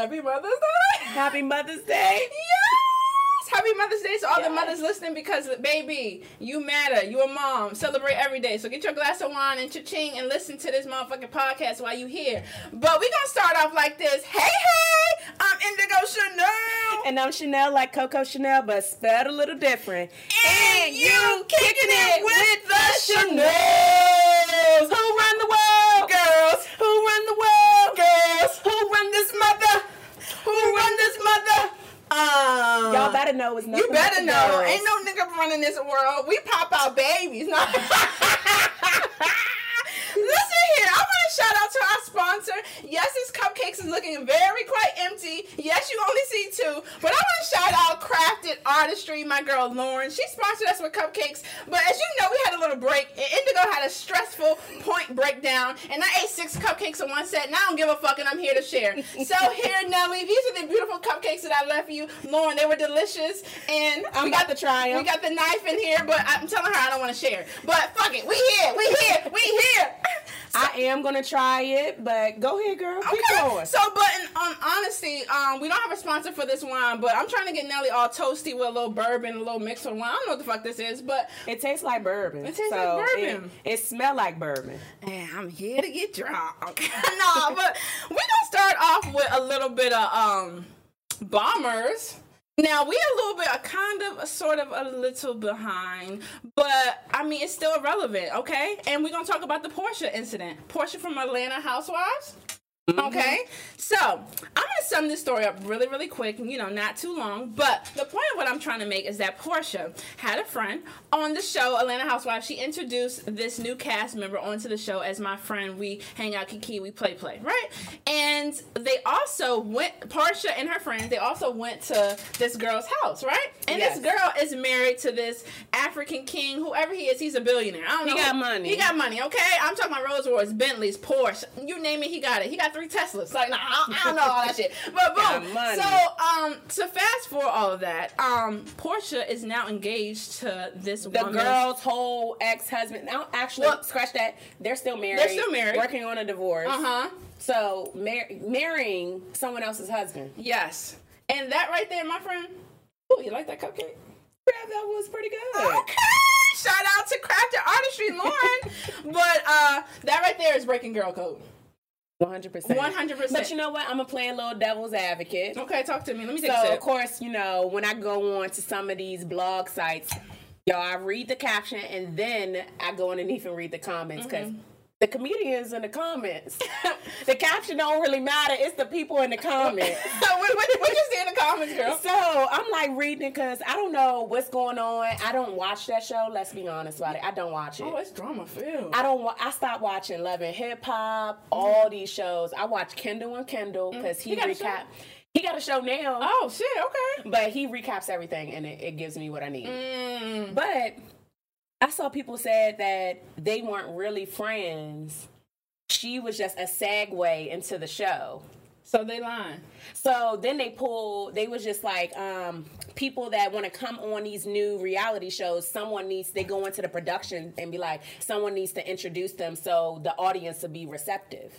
Happy Mother's Day? Happy Mother's Day. Yes! Happy Mother's Day to all the mothers listening because, baby, you matter. You a mom. Celebrate every day. So get your glass of wine and cha-ching and listen to this motherfucking podcast while you here. But we going to start off like this. Hey, hey! I'm Indigo Chanel. And I'm Chanel like Coco Chanel, but spelled a little different. And you kicking it with the Chanels. Who run the world? Run this mother? Um, Y'all better know it's nothing You better know. girls. Ain't no nigga running this world. We pop out babies. No. Listen here, I want to shout out to our sponsor. Yes, this cupcakes is looking very quite empty. Yes, you only see two, but I want to shout out Crafted Artistry, my girl Lauren. She sponsored us with cupcakes, but as you know, we had a little break, and Indigo had a stressful point breakdown, and I ate six cupcakes in one set, and I don't give a fuck, and I'm here to share. So here, Nelly, these are the beautiful cupcakes that I left you, Lauren. They were delicious, and I'm we about got to try. We got the knife in here, but I'm telling her I don't want to share. But fuck it, we here, we here, we here. I am gonna try it, but go ahead, girl. Keep Okay. going. So, but in on honesty, um, we don't have a sponsor for this wine, but I'm trying to get Nelly all toasty with a little bourbon, a little mix of wine. I don't know what the fuck this is, but It tastes like bourbon. It tastes so like bourbon. It, it smell like bourbon. man, I'm here to get drunk. no, but we're gonna start off with a little bit of um bombers. Now we a little bit, a kind of, a sort of, a little behind, but I mean it's still relevant, okay? And we're gonna talk about the Porsha incident. Porsha from Atlanta Housewives. Mm-hmm. Okay, so I'm gonna sum this story up really, really quick. You know, not too long. But the point of what I'm trying to make is that Porsha had a friend on the show Atlanta Housewives. She introduced this new cast member onto the show as my friend. We hang out, kiki, we play, play, right? And they also went. Porsha and her friends. They also went to this girl's house, right? And Yes. this girl is married to this African king, whoever he is. He's a billionaire. I don't He know. got who- money. He got money. Okay, I'm talking about Rolls Royce, Bentleys, Porsche. You name it, he got it. He got three Teslas. Like, nah, I, don't, I don't know all that shit. But boom. So, um, to fast forward all of that, um, Porsha is now engaged to this The woman. girl's whole ex-husband. Now, actually, Well- scratch that. They're still married. They're still married. Working on a divorce. Uh huh. So mar- marrying someone else's husband. Yes. And that right there, my friend. Oh, you like that cupcake? Yeah, that was pretty good. Okay. Shout out to Crafted Artistry, Lauren. but uh, that right there is breaking girl code. One hundred percent. 100%. But you know what? I'm a little devil's advocate. Okay, talk to me. Let me take a So sip. of course, you know, when I go on to some of these blog sites, y'all, I read the caption and then I go underneath and read the comments because Mm-hmm. The comedians in the comments, the caption don't really matter. It's the people in the comments. So what, what, what you see in the comments, girl? So I'm like reading because I don't know what's going on. I don't watch that show. Let's be honest about it. I don't watch it. Oh, it's drama filled. I don't. wa- I stopped watching Love and Hip Hop. All these shows. I watch Kendall and Kendall because he, Mm. He got a show? recap. He got a show now, Oh shit. Okay. but he recaps everything and it, it gives me what I need. Mm. But I saw people said that they weren't really friends. She was just a segue into the show. So they lying. So then they pull. They was just like um, people that want to come on these new reality shows. Someone needs. They go into the production and be like, someone needs to introduce them so the audience will be receptive.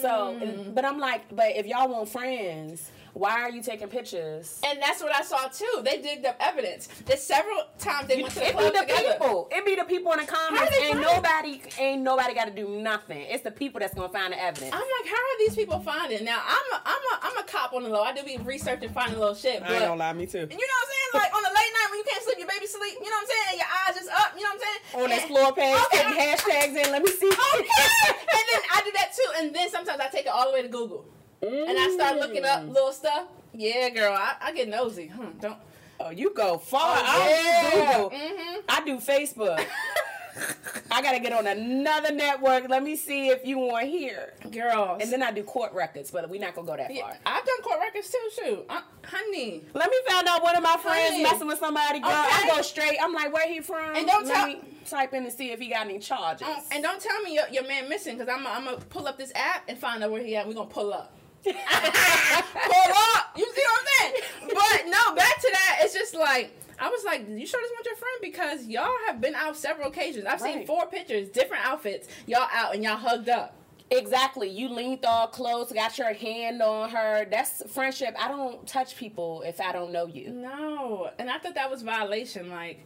So, but I'm like, but if y'all want friends, why are you taking pictures? And that's what I saw too. They digged up evidence. There's several times they went to the It be the together. people. It be the people in the comments. they Ain't find nobody. Ain't nobody got to do nothing. It's the people that's gonna find the evidence. I'm like, how are these people finding? Now I'm a, I'm a, I'm a cop on the low. I do be researching, finding little shit. But lie, me too. And you know what I'm saying? Like on the late night when you can't sleep, your baby sleep. You know what I'm saying? And your eyes just up. You know what I'm saying? On that And- floor page, Okay. taking hashtags in. Let me see. Okay. and then I do that too. And then sometimes I take it all the way to Google. And I start looking up little stuff. Yeah, girl, I, I get nosy. Hmm, don't. Oh, you go far. Oh, I yeah. don't do Google. Mhm. I do Facebook. I gotta get on another network. Let me see if you want here. Girls. And then I do court records, but we're not gonna go that Yeah, far. I've done court records too, shoot. Uh, honey. Let me find out one of my friends Honey. messing with somebody. Girl, Okay. I go straight. I'm like, where he from? And don't tell- type in to see if he got any charges. Um, and don't tell me your, your man missing, because I'm to pull up this app and find out where he at. We're going to pull up. Pull up. You see what I'm saying? But no, back to that. It's just like, I was like, you sure this want your friend? Because y'all have been out several occasions. I've seen four pictures, different outfits. Y'all out and y'all hugged up. Exactly. You leaned all close, got your hand on her. That's friendship. I don't touch people if I don't know you. No, and I thought that was violation. Like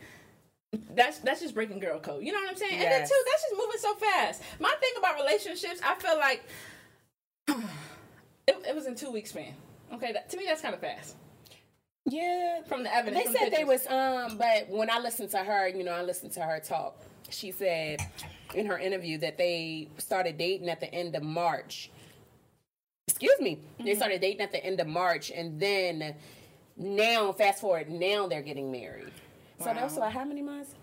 that's that's just breaking girl code. You know what I'm saying? And then too, that's just moving so fast. My thing about relationships, I feel like it, it was in two weeks span. Okay, that, to me that's kind of fast Yeah. from the evidence. They said they was um, but when I listened to her, you know, I listened to her talk. She said in her interview that they started dating at the end of March. Excuse me. They Mm-hmm. started dating at the end of March, and then now, fast forward, now they're getting married. So Wow. that's like how many months?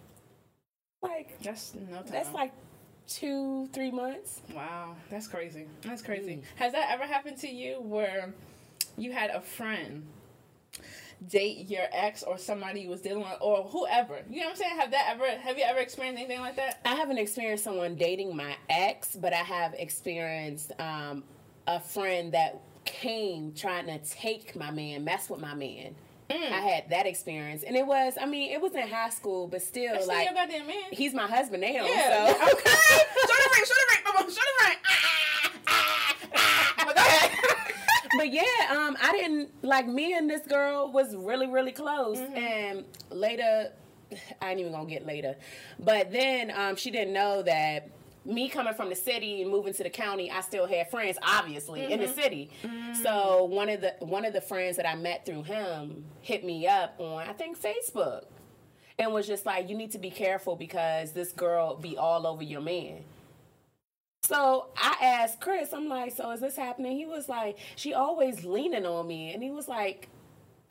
Like That's no time. that's like two, three months. wow, that's crazy. That's Mm. crazy. Has that ever happened to you where you had a friend date your ex or somebody you was dealing with or whoever? You know what I'm saying? Have that ever? Have you ever experienced anything like that? I haven't experienced someone dating my ex, but I have experienced um, a friend that came trying to take my man, mess with my man. Mm. I had that experience, and it was, I mean, it was in high school, but still, That's like, your goddamn man. he's my husband now. Yeah. So. Okay. show the ring. Show the ring. Mama. Show the ring. Ah, ah, ah. But go ahead. but yeah, um, I didn't like me and this girl was really really close, Mm-hmm. and later, I ain't even gonna get later, but then um, she didn't know that me coming from the city and moving to the county, I still had friends, obviously, in Mm-hmm. the city. So one of the one of the friends that I met through him hit me up on I think Facebook. And was just like, you need to be careful because this girl be all over your man. So I asked Chris, I'm like, so is this happening? He was like, she always leaning on me. And he was like,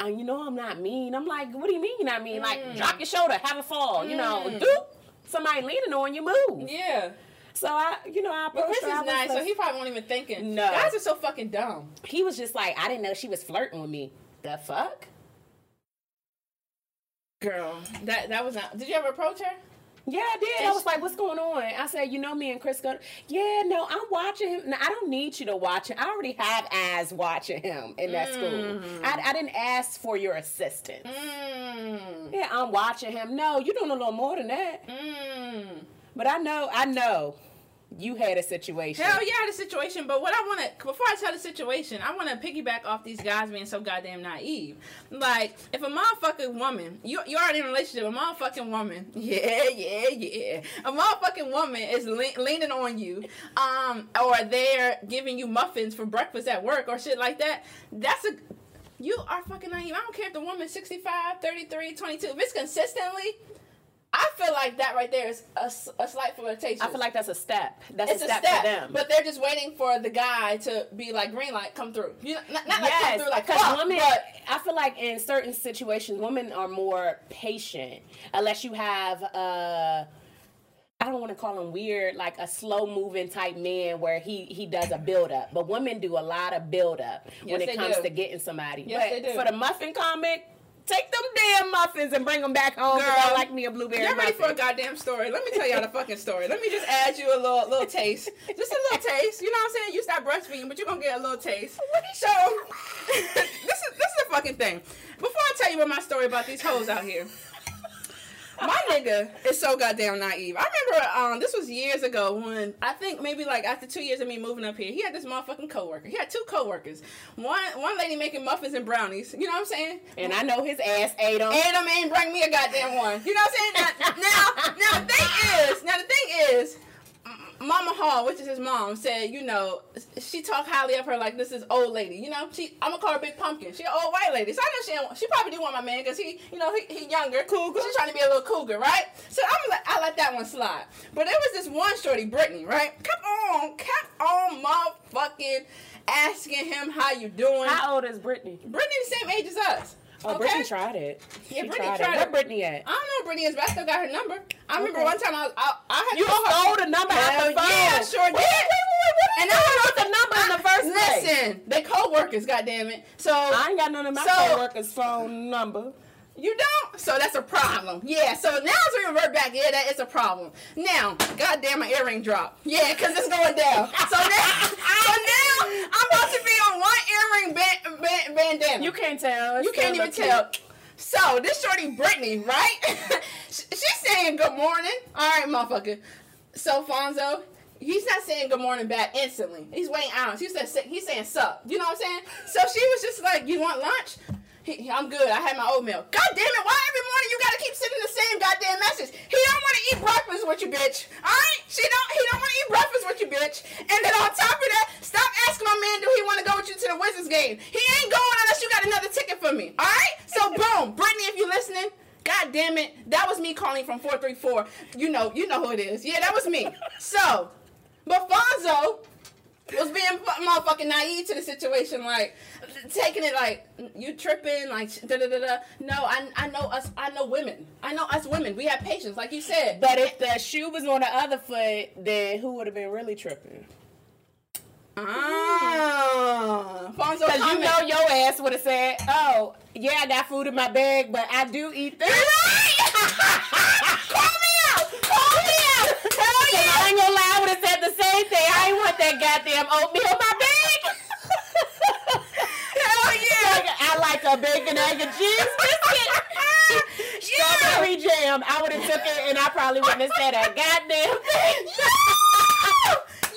uh, you know, I'm not mean. I'm like, what do you mean not mean? Like, drop your shoulder, have a fall, you know, doop. Somebody leaning on you, move. Yeah. So I, you know, I approached Chris her. Nice, like- so he probably won't even thinking. No. Guys are so fucking dumb. he was just like, I didn't know she was flirting with me. The fuck? Girl, that that was not. Did you ever approach her? Yeah, I did. I was like, "What's going on?" I said, "You know me and Chris go." Yeah, no, I'm watching him. No, I don't need you to watch him. I already have eyes watching him in that school. Mm. I, I didn't ask for your assistance. Mmm. Yeah, I'm watching him. No, you doing a little more than that. Mmm. But I know, I know, you had a situation. Hell yeah, I had a situation, but what I want to before I tell the situation, I want to piggyback off these guys being so goddamn naive. Like, if a motherfucking woman, you you already in a relationship, a motherfucking woman, yeah, yeah, yeah, a motherfucking woman is le- leaning on you, um, or they're giving you muffins for breakfast at work or shit like that. That's a you are fucking naive. I don't care if the woman's 65, 33, 22. If it's consistently, I feel like that right there is a slight flirtation I feel like that's a step. That's it's a step, for them. but they're just waiting for the guy to be like green light, come through. You know, not, not like come Yes, through like fuck, women. but I feel like in certain situations, women are more patient unless you have uh I don't want to call him weird, like a slow moving type man where he he does a build up. But women do a lot of build up when Yes, it comes do. to getting somebody. Yes, but they do. for the muffin comic, take them damn muffins and bring them back home. Girl, I like me a blueberry you're ready muffin. for a goddamn story. Let me tell y'all the fucking story. Let me just add you a little little taste, just a little taste. You know what I'm saying? You stop breastfeeding, but you're gonna get a little taste. So this is this is the fucking thing. Before I tell you about my story about these hoes out here. My nigga is so goddamn naive. I remember um this was years ago when I think maybe like after two years of me moving up here, he had this motherfucking coworker. He had two coworkers. One one lady making muffins and brownies. You know what I'm saying? and I know his ass ate them. And I mean, bring me a goddamn one. You know what I'm saying? Now, now, now the thing is, now the thing is, Mama Hall, which is his mom, said, you know, she talked highly of her like this is old lady. You know, she I'm gonna call her Big Pumpkin. She an old white lady, so I know she she probably do want my man because he, you know, he, he younger. Cougar. She's trying to be a little cougar, right? So I'm like, I let that one slide. But there was this one shorty, Brittany, right? Come on, kept on, motherfucking asking him how you doing. How old is Brittany? Brittany the same age as us. Oh, okay? Brittany tried it. Yeah, She Brittany tried, tried it. Where it. Brittany at? I don't know where Brittany is, but I still got her number. I remember Okay. one time I was, I, I had You called her. stole the number out the phone. yeah, I sure did. Wait, wait, wait, And I wrote the number in the first place? Listen, they co-workers, goddamn it. So I ain't got none of my So- coworkers' phone number. you don't. So that's a problem. Yeah. So now as we revert back, yeah, that is a problem. Now, goddamn, my earring dropped. Yeah, cause it's going down. So now, so now I'm about to be on one earring ban- ban- bandana. You can't tell. It's You can't even tell. So this shorty Brittany, right? She's saying good morning. All right, motherfucker. So Fonzo, he's not saying good morning back instantly. He's waiting hours. He's saying he's saying sup. You know what I'm saying? So she was just like, "You want lunch?" He, I'm good. I had my oatmeal. God damn it! Why every morning you gotta keep sending the same goddamn message? He don't want to eat breakfast with you, bitch. All right? She don't. He don't want to eat breakfast with you, bitch. And then on top of that, stop asking my man, do he want to go with you to the Wizards game? He ain't going unless you got another ticket for me. All right? So boom, Brittany, if you listening. God damn it. That was me calling from 434. You know, you know who it is. Yeah, that was me. So, but Fonzo was being fu- motherfucking naive to the situation, like taking it like you tripping, like da da da da. No, I I know us. I know women. I know us women. We have patience, like you said. But if the shoe was on the other foot, then who would have been really tripping? ah, Because you know your ass would have said, "Oh, yeah, I got food in my bag, but I do eat this." Call me out. Call me out. Hell yeah. I ain't gonna lie, I would have said the same thing. I ain't want that goddamn oatmeal in my bag. Hell yeah. I like a bacon, egg, and cheese biscuit. Strawberry jam. I would have took it, and I probably wouldn't have said a goddamn thing.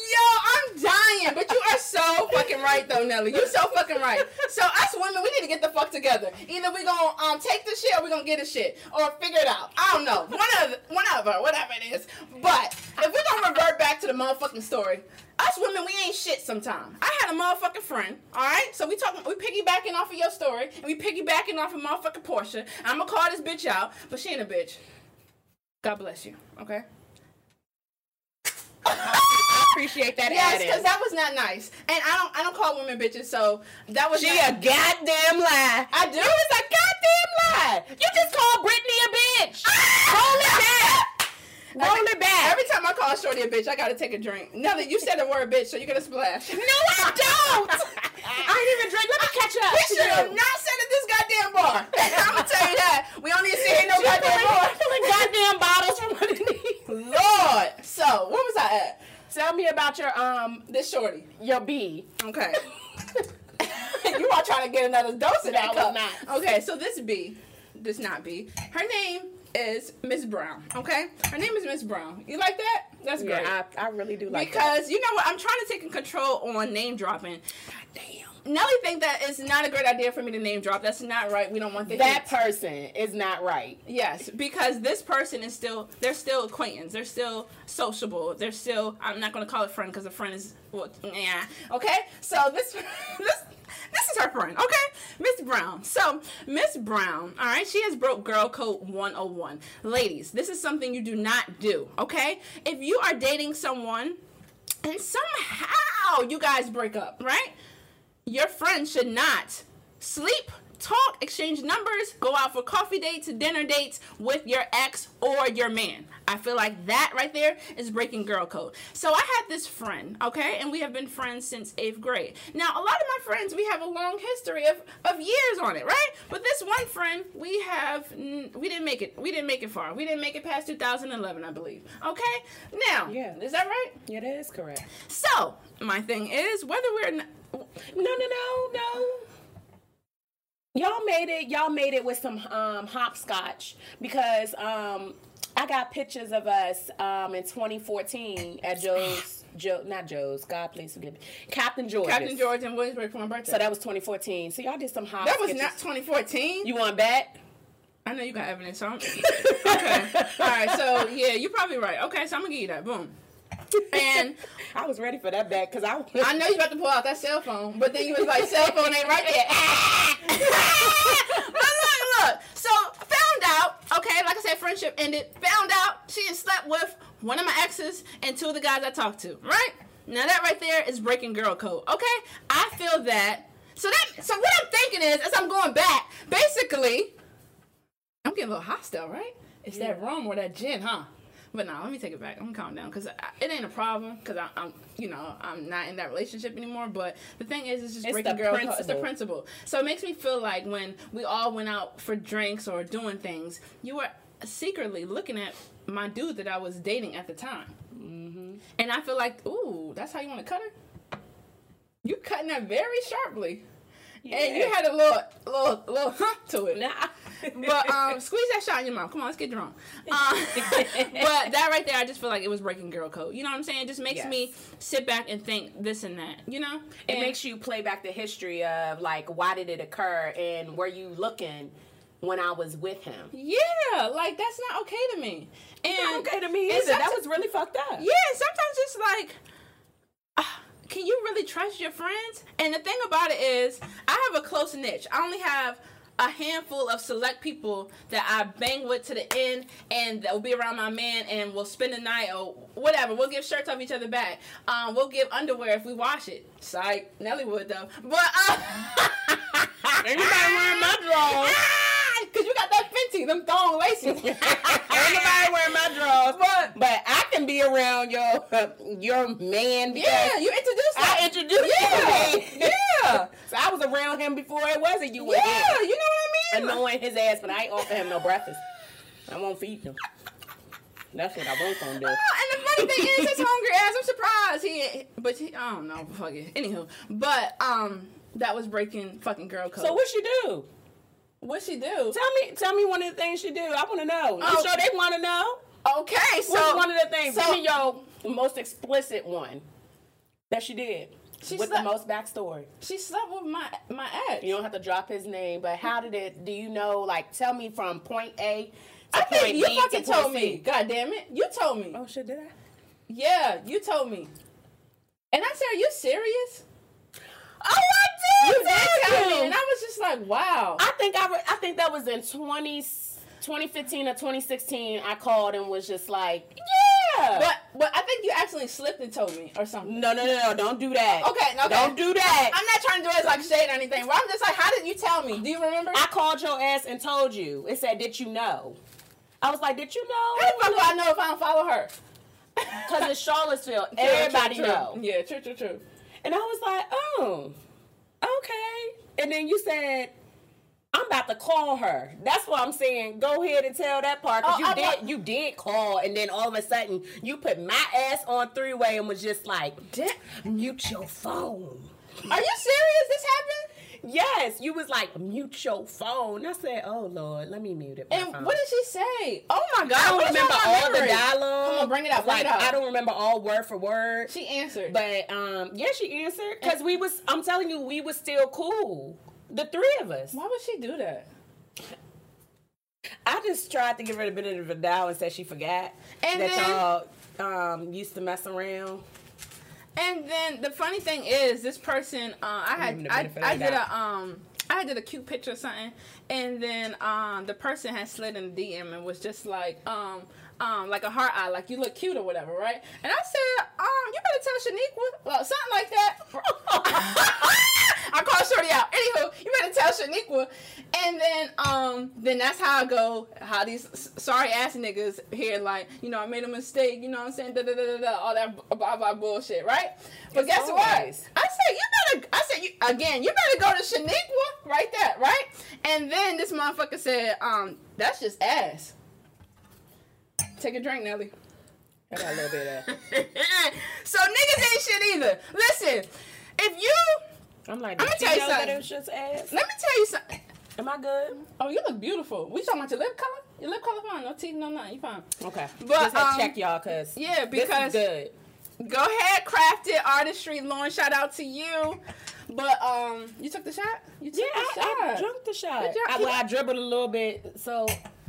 Yo, I'm dying. But you so fucking right though, Nelly. You're so fucking right. So us women, we need to get the fuck together. Either we gonna um take the shit or we gonna get the shit. Or figure it out. I don't know. One of one of her, whatever it is. But if we gonna revert back to the motherfucking story, us women, we ain't shit sometimes. I had a motherfucking friend, alright? So we talking we piggybacking off of your story, and we piggybacking off of motherfucking Porsha. I'm gonna call this bitch out, but she ain't a bitch. God bless you, okay? Appreciate that. Yes, because that was not nice. And I don't I don't call women bitches, so that was She not, a goddamn lie. I do? You was a goddamn lie. You just called Brittany a bitch. Ah! Roll it back. Roll it back. Every time I call Shorty a bitch, I gotta take a drink. Now that you said the word bitch, so you're gonna splash. no, I don't. I ain't even drink. Let me catch up. We should have said at this goddamn bar. I'm gonna tell you that. We don't need to see here no She goddamn bar. pulling goddamn bottles from underneath. Lord. So, where was I at? Tell me about your um This shorty. your B. Okay. you are trying to get another dose of that cup. not. Okay, so this B, this not B. Her name is Miss Brown. Okay, her name is Miss Brown. You like that? That's great. Yeah, I, I really do like because you know what? I'm trying to take control on name dropping. Damn. Nelly think that it's not a great idea for me to name drop. That's not right. We don't want the That hits. person is not right. Yes, because this person is still they're still acquaintance. They're still sociable. They're still I'm not gonna call it friend because a friend is well yeah. Okay? So this this this is her friend, okay? Miss Brown. So Miss Brown, alright, she has broke girl code 101. Ladies, this is something you do not do, okay? If you are dating someone and somehow you guys break up, right? Your friend should not sleep, talk, exchange numbers, go out for coffee dates, dinner dates with your ex or your man. I feel like that right there is breaking girl code. So I had this friend, okay, and we have been friends since eighth grade. Now, a lot of my friends, we have a long history of, of years on it, right? But this one friend, we have, we didn't make it, we didn't make it far. We didn't make it past 2011, I believe. Okay? Now, Yeah. is that right? Yeah, that is correct. So, my thing is, whether we're, n- No, no, no, no. Y'all made it. Y'all made it with some um, hopscotch because um, I got pictures of us um, in 2014 at Joe's. Joe, not Joe's. God, please forgive me. Captain George. Captain George and Williamsburg for my birthday. So that was 2014. So y'all did some hop. That was not 2014. You want bet? I know you got evidence, so I'm okay. All right, so yeah, you're probably right. Okay, so I'm gonna give you that. Boom. And I was ready for that back because I. I know you about to pull out that cell phone, but then you was like, cell phone ain't right there. but look, look. So found out. Okay, like I said, friendship ended. Found out she had slept with one of my exes and two of the guys I talked to. Right now, that right there is breaking girl code. Okay, I feel that. So that. So what I'm thinking is, as I'm going back, basically. I'm getting a little hostile, right? It's that rum or that gin, huh? But now let me take it back. I'm calm down because it ain't a problem because I'm, you know, I'm not in that relationship anymore. But the thing is, it's just It's breaking the girl. code. It's the principle. principle. So it makes me feel like when we all went out for drinks or doing things, you were secretly looking at my dude that I was dating at the time, mm-hmm. and I feel like, ooh, that's how you want to cut her. You cutting that very sharply. And you had a little, little, little hump to it. Nah. But um, squeeze that shot in your mouth. Come on, let's get drunk. Um, but that right there, I just feel like it was breaking girl code. You know what I'm saying? It just makes Yes. me sit back and think this and that. You know? it And- makes you play back the history of like why did it occur and were you looking when I was with him? yeah, like that's not okay to me. And Not okay to me either. That was really fucked up. Yeah, sometimes it's like, can you really trust your friends? And the thing about it is, I have a close niche. I only have a handful of select people that I bang with to the end, and that will be around my man, and we'll spend the night or whatever. We'll give shirts off each other back. Um, we'll give underwear if we wash it. Psych, Nelly would though. But uh, Anybody wearing my drawers? Cause you got that Fenty, them thong laces. Ain't nobody wearing my drawers. But- but I can be around your your man because yeah, you introduced I introduced Yeah, yeah. So I was around him before it wasn't you. Yeah, you know what I mean? Annoying his ass, but I ain't offer him no breakfast. I won't feed him. That's what I won't gonna do. Oh, and the funny thing is, his hungry ass. I'm surprised he, but he, I don't know. Fuck it. Anywho, but um, that was breaking fucking girl code. So what she do? What she do? Tell me, tell me one of the things she do. I want to know. I'm Oh. sure they want to know. Okay, so What's one of the things? So, Give me your most explicit one that she did She with slept- the most backstory. she slept with my my ex. You don't have to drop his name, but how did it? Do you know? Like, tell me from point A to I point think you B fucking to told me. God damn it, you told me. Oh shit, did I? Yeah, you told me. And I said, "Are you serious?" Oh, I did. You did. tell me, and I was just like, "Wow." I think I, re- I think that was in 20, 2015 or 2016. I called and was just like, yeah. But but I think you actually slipped and told me or something. no, no, no, no, don't do that. Okay, okay. Don't do that. I'm not trying to do it as like shade or anything, but I'm just like, how did you tell me? Do you remember? I called your ass and told you. It said, did you know? I was like, did you know? How the fuck do I know if I don't follow her? Because it's Charlottesville. True, Everybody true, true. know. Yeah, true, true, true. And I was like, oh, okay. And then you said, I'm about to call her. That's what I'm saying. Go ahead and tell that part because Oh, you I did you did call, and then all of a sudden you put my ass on three way and was just like, mute your phone. Are you serious? This happened? Yes, you was like mute your phone. I said, oh lord, let me mute it. And phone." what did she say? Oh my god! I don't what is remember on my all the dialogue. Come on, bring it out, bring Like it out. I don't remember all word for word. She answered. But um, yeah, she answered because we was. I'm telling you, we was still cool. The three of us. why would she do that? I just tried to give her the benefit of the doubt and said she forgot And that then- y'all um used to mess around. And then the funny thing is, this person, uh, I had, I, I did a, um, I did a cute picture or something, and then um, the person had slid in the DM and was just like, um, um, like a heart eye, like you look cute or whatever, right? And I said, um, you better tell Shaniqua, well, something like that. I called Shorty out. Anywho, you better tell Shaniqua, and then um, then that's how I go. How these sorry ass niggas here, like you know, I made a mistake. You know what I'm saying? Da da da da da. All that blah blah bullshit, right? But It's guess always. what? I said you better. I said you again. You better go to Shaniqua, right there, right? And then this motherfucker said, um, that's just ass. Take a drink, Nelly. I got a little bit of. so niggas ain't shit either. Listen, if you I'm like, I'ma tell you know something. just ass? let me tell you something. Am I good? Oh, you look beautiful. We talking about your lip color? Your lip color fine. No teeth, no nothing. You fine. Okay. But, just had um, check y'all because yeah, this because- is good. Go ahead, crafted artistry, Lauren. Shout out to you. But um, you took the shot. You took Yeah, the I, shot. I drunk the shot. Good. I, well, I dribbled a little bit, so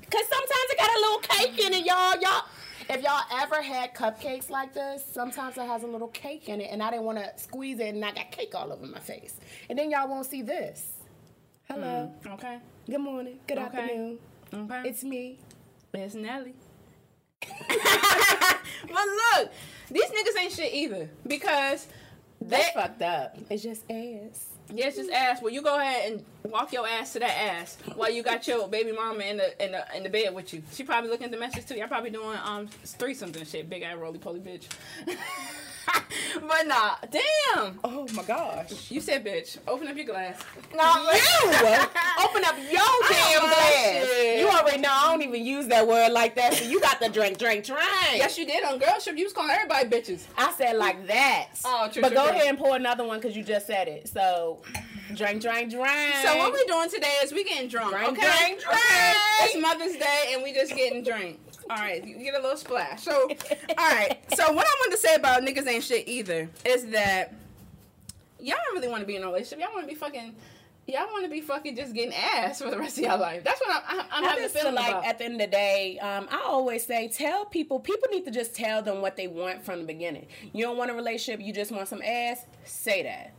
because sometimes it got a little cake in it, y'all. Y'all, if y'all ever had cupcakes like this, sometimes it has a little cake in it, and I didn't want to squeeze it, and I got cake all over my face. And then y'all won't see this. Hello. Hmm. Okay. Good morning. Good Okay. afternoon. Okay. It's me. It's Nelly. but look, these niggas ain't shit either because they. That's fucked up. It's just ass. Yeah, it's just ass. Well, you go ahead and walk your ass to that ass while you got your baby mama in the in the in the bed with you. She probably looking at the messages too. Y'all probably doing um threesomes and shit. Big ass roly poly bitch. but nah, damn. Oh my gosh. You said bitch. Open up your glass. No, You open up your damn glass. shit. You already know I don't even use that word like that. So you got the drink, drink, drink. Yes, you did on girl ship. You was calling everybody bitches. I said like that. Oh, true, But true, go true. ahead and pour another one because you just said it. So Drink, drink, drink. So what we doing today is we getting drunk. Drink, okay? drink, Okay. drink. It's Mother's Day and we just getting drunk. All right, you get a little splash. So, all right. So what I wanted to say about niggas ain't shit either is that y'all don't really want to be in a relationship. Y'all want to be fucking. Y'all want to be fucking just getting ass for the rest of your life. That's what I'm. I'm, I'm having a feeling like about. at the end of the day, um, I always say, tell people, people need to just tell them what they want from the beginning. You don't want a relationship, you just want some ass, say that.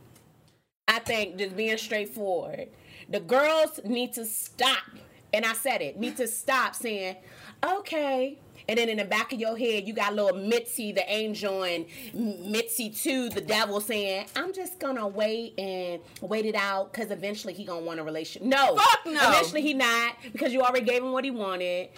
I think just being straightforward. The girls need to stop, and I said it, need to stop saying, okay. And then in the back of your head, you got little Mitzi, the angel, and Mitzi too, the devil, saying, "I'm just gonna wait and wait it out, cause eventually he gonna want a relationship." No, Fuck no. Eventually he not, because you already gave him what he wanted.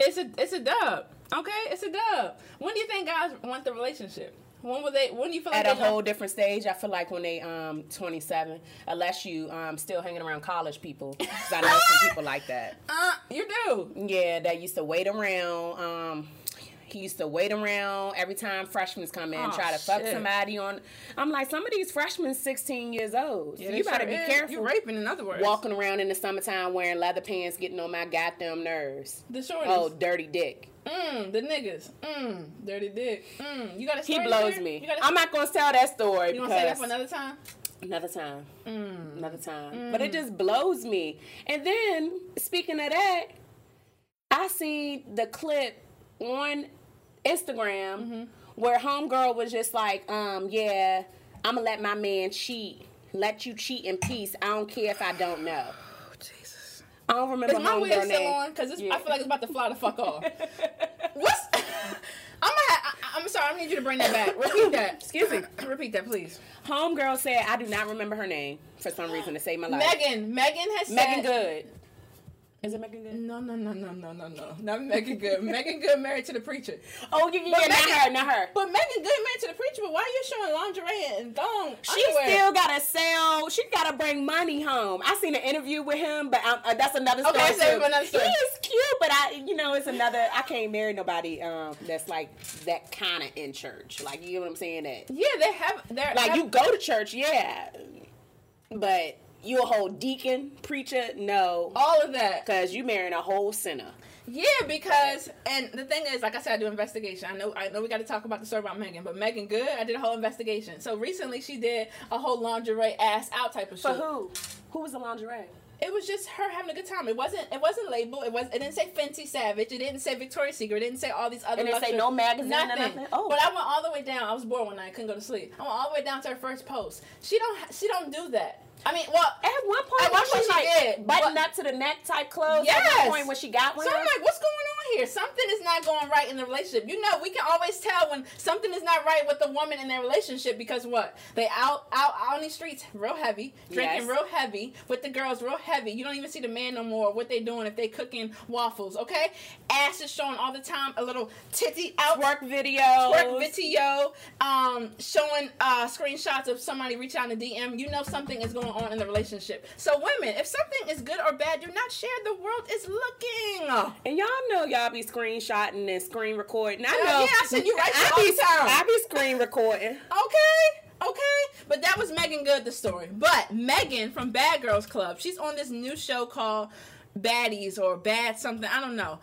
It's a it's a dub. Okay, it's a dub. When do you think guys want the relationship? When will they? When do you feel like At a whole different stage, I feel like when they um 27, unless you um still hanging around college people, 'cause I know some people like that. Uh, you do. Yeah, that used to wait around. Um, he used to wait around every time freshmen come in, Oh, try to fuck shit. somebody on. I'm like, some of these freshmen 16 years old. so you better sure be is. careful. You're raping, in other words. Walking around in the summertime wearing leather pants, getting on my goddamn nerves. The shorties. Oh, dirty dick. Mm, the niggas. Mm, dirty dick. Mm, you got a He blows there? me. You got a I'm not gonna tell that story You gonna say that for another time? another time. Mm. another time. But it just blows me. And then speaking of that, I seen the clip on Instagram Mm-hmm. where homegirl was just like, um, yeah, I'ma let my man cheat. Let you cheat in peace. I don't care if I don't know. Oh Jesus. I don't remember Is my wig still name. on? Because Yeah. I feel like it's about to fly the fuck off. What's? I'm gonna. Ha- I, I'm sorry. I need you to bring that back. Repeat that. Excuse me. Repeat that, please. Homegirl said I do not remember her name for some reason to save my life. Megan. Megan has said. Meagan Good. Is it Meagan Good? No, no, no, no, no, no, no. Not Meagan Good. Meagan Good married to the preacher. Oh yeah, yeah, yeah, not Megan- her, not her. But Meagan Good married to the preacher. But why are you showing lingerie and thong? She underwear? still gotta sell. She gotta bring money home. I seen an interview with him, but um, uh, that's another story. Okay, save it too. for another story. He is cute, but I, you know, it's another. I can't marry nobody um, that's like that kind of in church. Like you know what I'm saying? That Yeah, they have. They're like have- you go to church, yeah, but you a whole deacon preacher, no, all of that. because you marrying a whole sinner. Yeah, because and the thing is, like I said, I do investigation. I know, I know, we got to talk about the story about Megan, but Meagan Good, I did a whole investigation. So recently, she did a whole lingerie ass out type of For who? Who was the lingerie? It was just her having a good time. It wasn't. It wasn't labeled. It was. It didn't say Fenty Savage. It didn't say Victoria's Secret. It didn't say all these other. And it say luxury- no magazine or Nothing. nothing? Oh. But I went all the way down. I was bored one night. Couldn't go to sleep. I went all the way down to her first post. She don't. She don't do that. I mean, well, At one point, At one point she like did, button but- up to the neck type clothes. Yes. At one point when she got one. So I'm like, what's going on here? Something is not going right in the relationship. You know, we can always tell when something is not right with the woman in their relationship because what? They out out out on these streets real heavy, drinking Yes. real heavy, with the girls real heavy. You don't even see the man no more. What they doing if they cooking waffles? Okay, ass is showing all the time. A little titty out. work video. Work video, um, showing uh, screenshots of somebody reach out in the DM. You know something is going on in the relationship. So women, if something is good or bad, do not share. The world is looking. And y'all know y'all be screenshotting and screen recording. I know. yeah, I said you right I all be, the time. I be screen recording. Okay, okay. But that was Meagan Good, the story. But Megan from Bad Girls Club, she's on this new show called Baddies or Bad something. I don't know.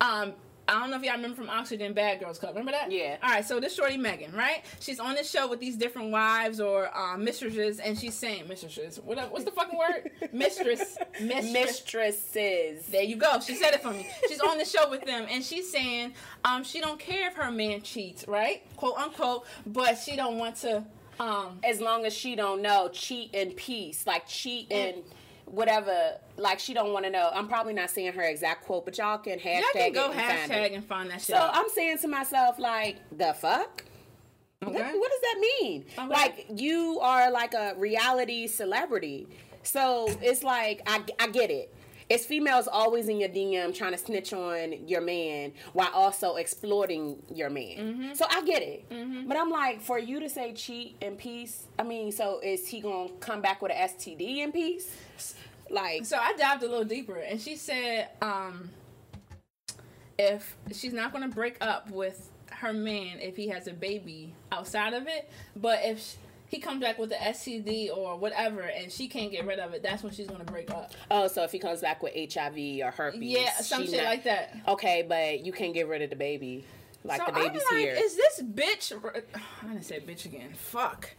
Um, I don't know if y'all remember from Oxygen Bad Girls Club. Remember that? Yeah. All right. So this shorty Megan, right? She's on this show with these different wives or um, mistresses, and she's saying mistresses. What? What's the fucking word? Mistress. Mistress. Mistresses. There you go. She said it for me. She's on the show with them, and she's saying um, she don't care if her man cheats, right? Quote unquote, but she don't want to. Um, As long as she don't know, cheat in peace. Like cheat in whatever. Like she don't want to know. I'm probably not saying her exact quote, but y'all can hashtag y'all can go it and find hashtag it. and find that shit. So. I'm saying to myself, like, the fuck? What, Okay. what does that mean? Okay. Like you are like a reality celebrity, so it's like I, I get it. It's females always in your DM trying to snitch on your man while also exploiting your man. Mm-hmm. So I get it, but I'm like, for you to say cheat in peace, I mean, so is he gonna come back with an STD in peace? Like, So I dived a little deeper, and she said, um, if she's not going to break up with her man if he has a baby outside of it, but if he comes back with the STD or whatever, and she can't get rid of it, that's when she's gonna break up. Oh, so if he comes back with HIV or herpes, Yeah, some shit not- like that. Okay, but you can't get rid of the baby. Like so the baby's I'm like, here. is this bitch? I didn't say bitch again. Fuck.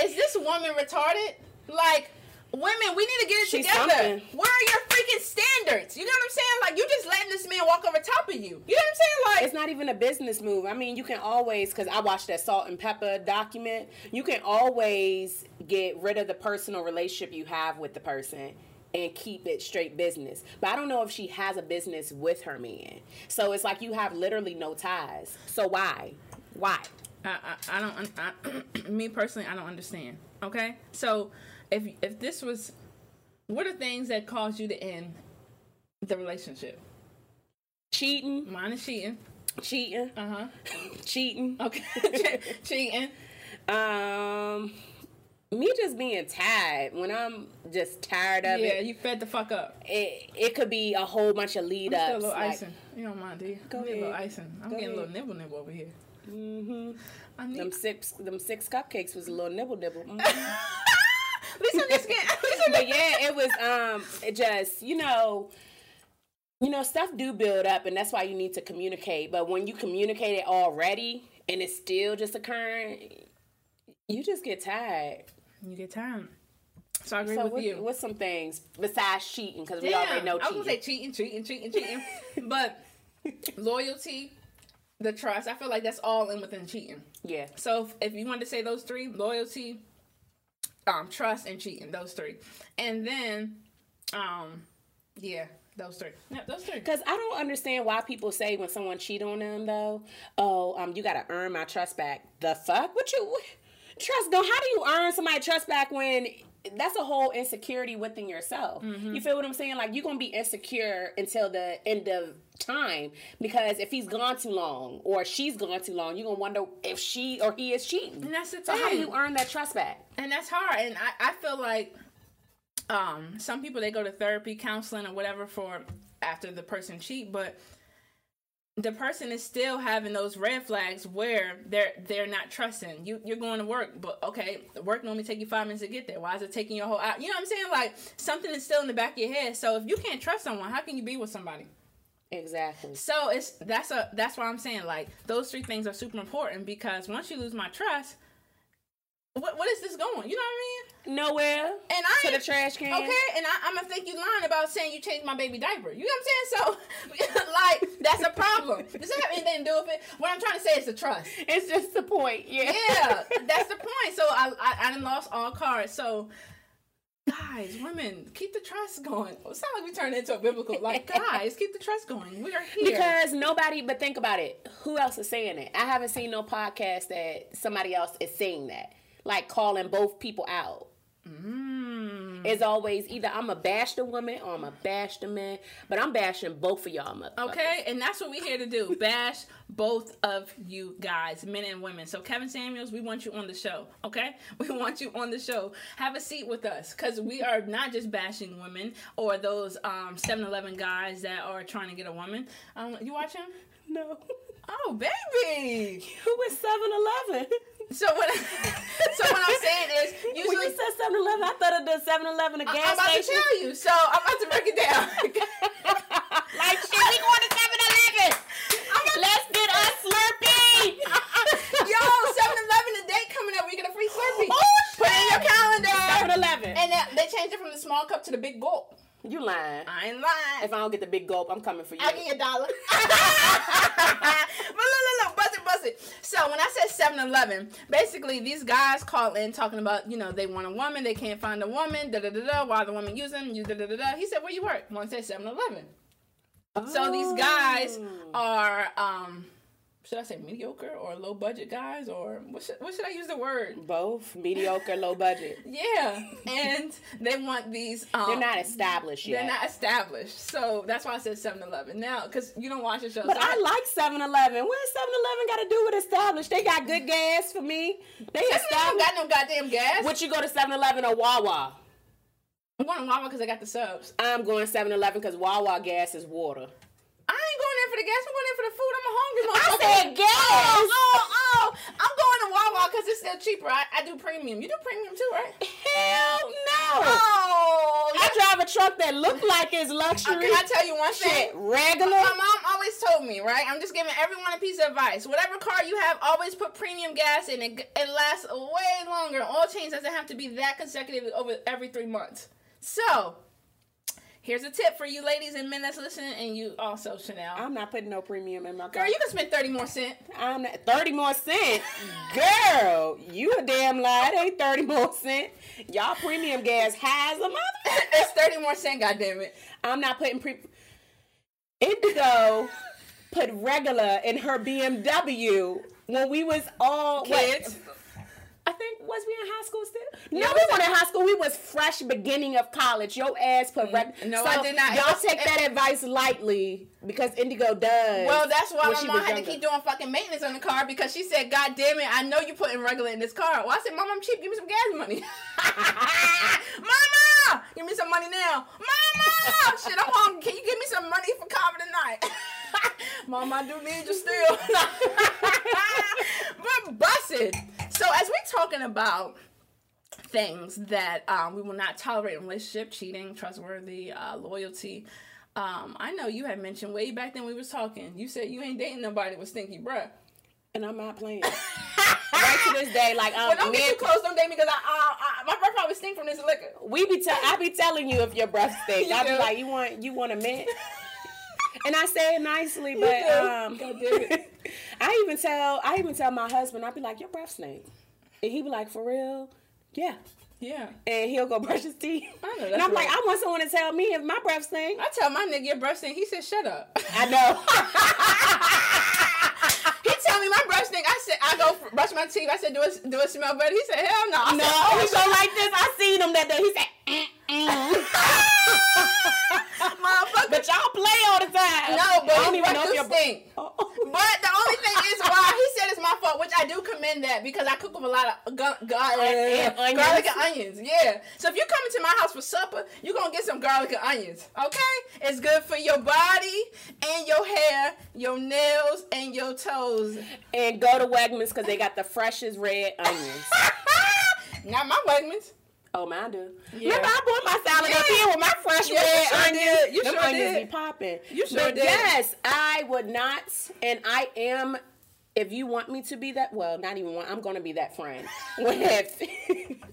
Is this woman retarded? Like. Women, we need to get it She's together. something. Where are your freaking standards? You know what I'm saying? Like you just letting this man walk over top of you. You know what I'm saying? Like It's not even a business move. I mean, you can always, because I watched that Salt-N-Pepa document, you can always get rid of the personal relationship you have with the person and keep it straight business. But I don't know if she has a business with her man. So it's like you have literally no ties. So why? Why? I, I, I don't. I, me personally, I don't understand. Okay, so if if this was, what are things that caused you to end the relationship? Cheating, Mine is cheating. cheating, Uh huh. cheating. Okay, cheating. Um, me just being tired. When I'm just tired of Yeah, it, Yeah, you fed the fuck up. it, it could be a whole bunch of lead Still a ups. little like- icing. You don't mind, do you? Go I need a little ahead. icing. I'm Go getting a little nibble nibble over here. Mm hmm I need. Them six, them six cupcakes was a little nibble nibble. Mhm. At least I'm just getting. at least I'm but yeah, it was um, it just you know, you know, stuff do build up, and that's why you need to communicate. But when you communicate it already, and it's still just occurring, you just get tired. You get tired. So I agree So with what, you. what's some things besides cheating? Because we already know I was gonna say cheating. cheating, cheating, cheating, cheating. but loyalty, the trust, I feel like that's all in within cheating. Yeah, So if, if you wanted to say those three, loyalty, um, trust, and cheating, those three, and then, um, yeah, those three. Yeah, those three. Because I don't understand why people say when someone cheat on them though, oh, um, you gotta earn my trust back. The fuck? What you trust go? How do you earn somebody trust back when that's a whole insecurity within yourself? You feel what I'm saying? Like you're gonna be insecure until the end of time because if he's gone too long or she's gone too long, you're gonna wonder if she or he is cheating. And that's the So how do you earn that trust back? and that's hard and I, I feel like um some people they go to therapy counseling or whatever for after the person cheat but the person is still having those red flags where they're they're not trusting. You you're going to work but okay work normally take you five minutes to get there. Why is it taking you a whole hour? You know what i'm saying? Like something is still in the back of your head. So if you can't trust someone how can you be with somebody? Exactly. so it's that's a that's why I'm saying like those three things are super important because once you lose my trust, what what is this going? You know what I mean? Nowhere. And I to the trash can. Okay, and I, I'm gonna think you lying about saying you changed my baby diaper. You know what I'm saying? So, like, that's a problem. Does that have anything to do with it? What I'm trying to say is the trust. It's just the point. Yeah. Yeah, that's the point. So I I, I done lost all cards. So. Guys, women, keep the trust going. It's not like we turned into a biblical. Like, guys, keep the trust going. We are here. Because nobody, but think about it. Who else is saying it? I haven't seen no podcast that somebody else is saying that, like calling both people out. Mm. It's always either I'm a bash the woman or I'm a bash the man, but I'm bashing both of y'all. motherfuckers. Okay, and that's what we're here to do. Bash both of you guys, men and women. So Kevin Samuels, we want you on the show. Okay, we want you on the show. Have a seat with us because we are not just bashing women or those um 7-Eleven guys that are trying to get a woman. Um, you watch him? No. Oh, baby. Who is 7 Eleven? So what? so what I'm saying is, When you said 7 Eleven, I thought of the 7 Eleven, a I'm gas about to station. tell you. So I'm about to break it down. like, shit, we going to 7 Eleven. Let's get a Slurpee. Yo, 7-Eleven, a date coming up. We get a free Slurpee. Oh, Put it in your calendar. 7 Eleven. And that, they changed it from the small cup to the big gulp. You lying. I ain't lying. If I don't get the big gulp, I'm coming for you. I'll give you a dollar. but look, look, look, buzz it, buzz it. So when I said 7-Eleven, basically these guys call in talking about, you know, they want a woman, they can't find a woman, da da da da. Why the woman use them? You da da da da. He said, where you work? One said 7-Eleven. So these guys Oh. are, um, should I say mediocre or low budget guys or what should, what should I use the word? Both mediocre, low budget. Yeah, and they want these. Um, They're not established yet. They're not established, so that's why I said 7-Eleven. Now, because you don't watch the show, But so I like 7 Eleven. What 7 Eleven got to do with established? They got good gas for me. They 7-Eleven established. got no goddamn gas. Would you go to 7 Eleven or Wawa? I'm going to Wawa because I got the subs. I'm going 7 Eleven because Wawa gas is water. I ain't going in for the gas. I'm going in for the food. I'm a hungry I motherfucker. said gas. Oh, oh, oh. I'm going to Wawa because it's still cheaper. I, I do premium. You do premium too, right? Hell no. Oh, I drive a truck that look like it's luxury. Can I tell you one thing? Regular. My mom always told me, right? I'm just giving everyone a piece of advice. Whatever car you have, always put premium gas in. It, it lasts way longer. Oil change doesn't have to be that consecutive over every three months. So, here's a tip for you ladies and men that's listening, and you also, Chanel. I'm not putting no premium in my car. Girl, you can spend 30 more cent. I'm not, 30 more cent. Girl, you a damn lie. It ain't 30 more cent. Y'all premium gas has a mother. it's 30 more cent, God damn goddammit. I'm not putting pre. Indigo put regular in her BMW when we was all Kids. What, I think was we in high school still? Yeah, no, we we weren't in high school. We was fresh beginning of college. Your ass put reg- Mm, no, so I did not. Y'all take it- that advice lightly because Indigo does. Well, that's why my mom had to keep doing fucking maintenance on the car because she said, God damn it, I know you putting regular in this car. Well, I said, Mom, I'm cheap. Give me some gas money. Mama! Give me some money now. Mama! Shit, I'm hungry. Can you give me some money for cover tonight? Mom, I do need you still. but busted. So as we're talking about things that um, we will not tolerate in relationship, cheating, trustworthy, uh, loyalty. Um, I know you had mentioned way back then we was talking. You said you ain't dating nobody with stinky breath. and I'm not playing. right to this day, like um, But don't me get too close, don't date me because I, I, I, my breath probably stink from this liquor. we be tell I be telling you if your breath stink. You I be like, you want you want a mint? And I say it nicely, but um, God damn it. I even tell I even tell my husband, I'd be like, your breath stink, and he'd be like, for real, yeah. Yeah. And he'll go brush his teeth. I know and I'm like. I want someone to tell me if my breath stink. I tell my nigga your breath stink. He said, shut up. I know. he tell me my breath stink. I said, I go brush my teeth. I said, do it, do it smell better? He said, hell no. I no, said, he go like this. I seen him that day. He said, mm, Motherfucker. but y'all play all the time. No, but I don't even know if your stink. Oh. But the only thing is why he said it's my fault, which I do commend that because I cook with a lot of gar- gar- And onions. garlic and onions. Yeah. So if you come into my house for supper, you're gonna get some garlic and onions. Okay? It's good for your body and your hair, your nails, and your toes. and go to Wegmans because they got the freshest red onions. Not my Wegmans. Oh, mine do. Yeah. Remember, I bought my salad up here with my fresh Yeah, red sure onions. did. You Them sure onions did. be popping. You sure but did. yes, I would not, and I am. If you want me to be that, well, not even one. I'm going to be that friend. With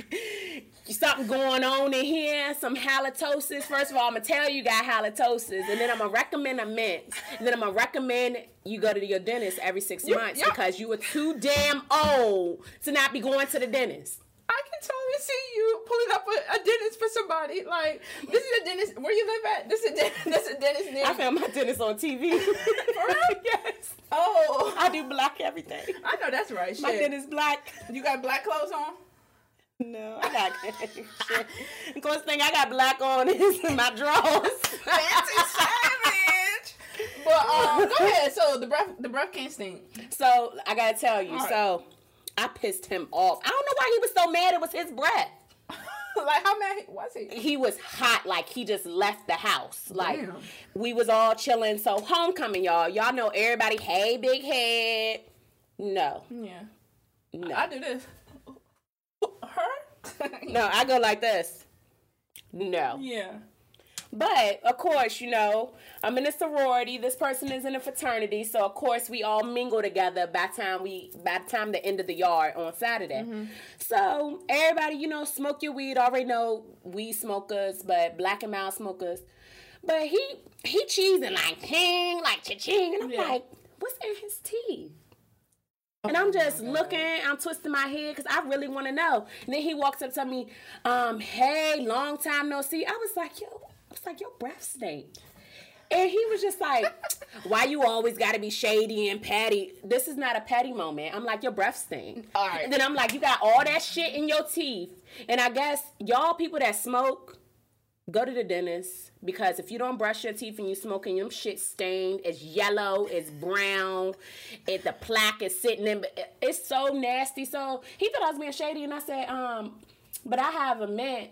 something going on in here, some halitosis. First of all, I'm gonna tell you you got halitosis, and then I'm gonna recommend a mint, and then I'm gonna recommend you go to your dentist every six months yeah. because you are too damn old to not be going to the dentist. I can totally see you pulling up a, a dentist for somebody. Like this is a dentist. Where you live at? This is a dentist. This is a dentist near. I found my dentist on TV. For real? yes. Oh, I do black everything. I know that's right. My dentist black. You got black clothes on? No, I got shit. The course thing I got black on is my drawers. Fancy savage. But um, go ahead. So the breath, the breath can't stink. So I gotta tell you, right. so I pissed him off. I don't know why he was so mad. It was his breath. like how mad was he? He was hot, like he just left the house. Like Damn. we was all chilling. So homecoming, y'all. Y'all know everybody. Hey, big head. No, Yeah, no, I do this. Her? no. I go like this. No. Yeah. But of course, you know, I'm in a sorority. This person is in a fraternity, so of course we all mingle together by time we by the time the end of the yard on Saturday. So everybody, you know, smoke your weed. Already know weed smokers, but black and mild smokers. But he he cheesing like ting, like cha-ching, and I'm Yeah. like, what's in his teeth? And I'm just looking, I'm twisting my head because I really want to know. And then he walks up to me, um, hey, long time no see. I was like, yo, I was like, your breath stink. And he was just like, why you always got to be shady and patty? This is not a petty moment. I'm like, your breath stink. All right. And then I'm like, you got all that shit in your teeth. And I guess y'all people that smoke, go to the dentist because if you don't brush your teeth and you smoking, them shit stained. It's yellow, it's brown, it the plaque is sitting in. But it's so nasty. So he thought I was being shady, and I said, um, but I have a mint.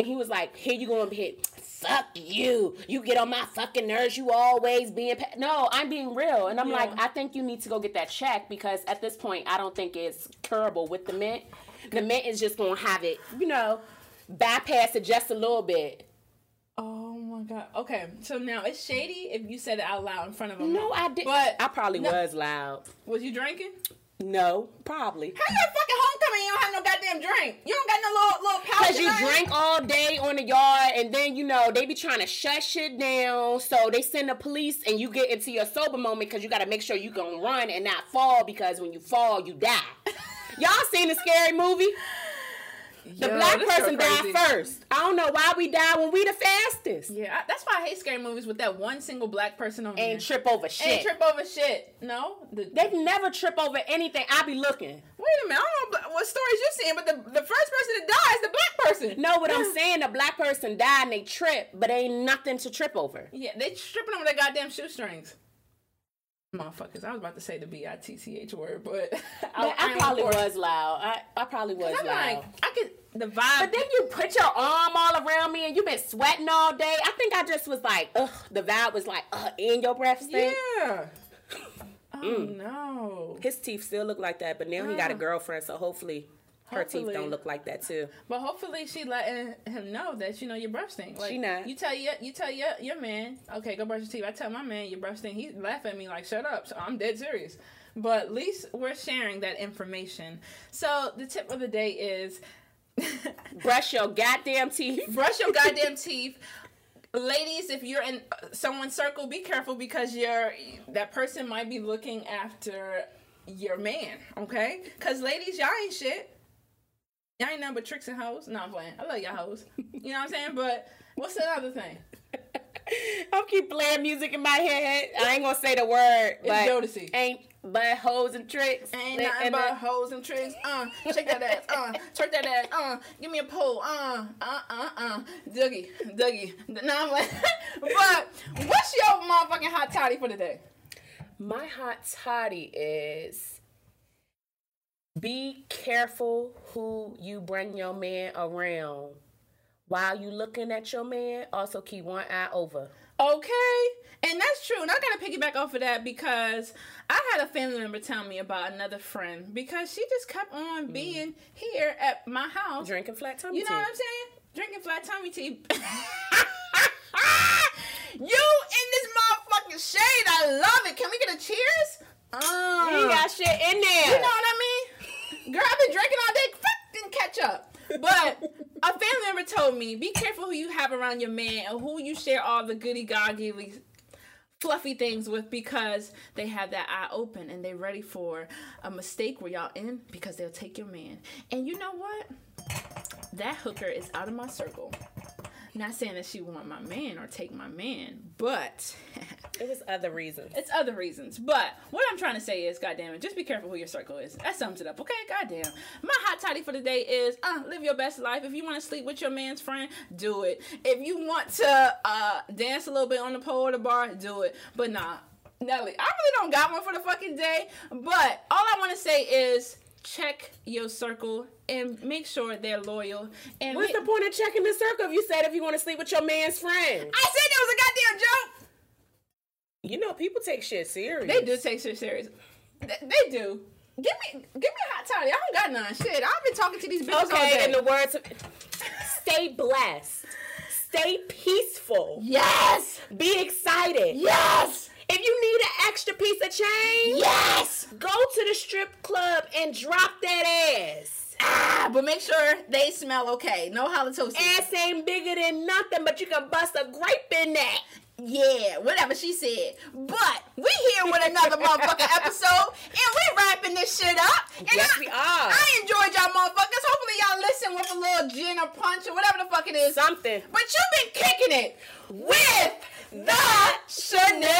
And he was like, "Here you go and hit. Fuck you. You get on my fucking nerves. You always being pa-. no. I'm being real." And I'm Yeah. like, I think you need to go get that check because at this point, I don't think it's curable with the mint. The mint is just gonna have it, you know, bypass it just a little bit. Oh my god. Okay, so now it's shady if you said it out loud in front of him. No, I didn't. But I probably no. was loud. was you drinking? No, probably. How you fucking homecoming? You don't have no goddamn drink. You don't got no little little pouch. Cause you drink all day on the yard, and then you know they be trying to shut shit down. So they send the police, and you get into your sober moment because you got to make sure you gonna run and not fall. Because when you fall, you die. Y'all seen the scary movie? The Yo, black person died first. I don't know why we die when we the fastest. Yeah, I, that's why I hate scary movies with that one single black person on there. And trip over shit. Ain't trip over shit. No. The, they never trip over anything. I be looking. wait a minute. I don't know what stories you're seeing, but the the first person to die is the black person. No, what I'm saying, the black person died and they trip, but ain't nothing to trip over. Yeah, they tripping over their goddamn shoestrings. Motherfuckers, I was about to say the B I T C H word, but I, Man, I ain't probably for it. was loud. I, I probably was I'm loud. like, I could the vibe. But then you put your arm all around me and you've been sweating all day. I think I just was like, ugh, the vibe was like, uh, in your breath stink. yeah. Oh Mm. no. His teeth still look like that, but now he got a girlfriend, so hopefully her teeth don't look like that too. But hopefully she letting him know that you know your breath stink. Like, She not. You tell your you tell your your man, okay, go brush your teeth. I tell my man your breath stink. He laugh at me like, shut up. So I'm dead serious. But at least we're sharing that information. So the tip of the day is Brush your goddamn teeth. brush your goddamn teeth. Ladies, if you're in uh, someone's circle, be careful because you're that person might be looking after your man. Okay? Because ladies, y'all ain't shit. Y'all ain't nothing but tricks and hoes. No, I'm playing. I love y'all hoes. You know what I'm saying? But what's the other thing? I'll keep playing music in my head. I ain't gonna say the word, It's but Jodeci. ain't but hoes and tricks. Ain't nothing and but hoes and tricks. Uh, shake that ass. Uh, twerk that ass. Uh, give me a pull. Uh, uh, uh, uh. Dougie, Dougie. No, I'm like, but what's your motherfucking hot toddy for today? My hot toddy is be careful who you bring your man around. While you looking at your man, also keep one eye over. Okay, and that's true. And I gotta piggyback off of that because I had a family member tell me about another friend because she just kept on being here at my house. Drinking flat tummy You know tea. what I'm saying? Drinking flat tummy tea. you in this motherfucking shade. I love it. Can we get a cheers? Uh, You got shit in there. you know what I mean? Girl, I've been drinking all day. Fucking didn't catch up. But a family member told me, be careful who you have around your man and who you share all the goody goggly fluffy things with because they have that eye open and they're ready for a mistake where y'all in because they'll take your man. And you know what? That hooker is out of my circle. Not saying that she want my man or take my man, but It was other reasons. it's other reasons. But what I'm trying to say is, goddamn it, just be careful who your circle is. That sums it up, okay? Goddamn. My hot toddy for the day is, uh, live your best life. If you want to sleep with your man's friend, do it. If you want to uh dance a little bit on the pole or the bar, do it. But nah, Nelly, I really don't got one for the fucking day. But all I want to say is. Check your circle and make sure they're loyal. And What's the point of checking the circle if you said if you want to sleep with your man's friend? I said that was a goddamn joke. You know, people take shit serious. They do take shit serious. They, they do. Give me, give me a hot toddy. I don't got none. Shit, I've been talking to these bitches all Okay, day. in the words of stay blessed. Stay peaceful. yes, Be excited. yes, If you need an extra piece of change, yes. go to the strip club and drop that ass. Ah, but make sure they smell okay. No halitosis. Ass ain't bigger than nothing, but you can bust a grape in that. Yeah, whatever she said. But we here with another motherfucking episode, and we wrapping this shit up. And Yes, I, we are. I enjoyed y'all motherfuckers. Hopefully y'all listen with a little gin or punch or whatever the fuck it is. Something. But you've been kicking it with the Chanels.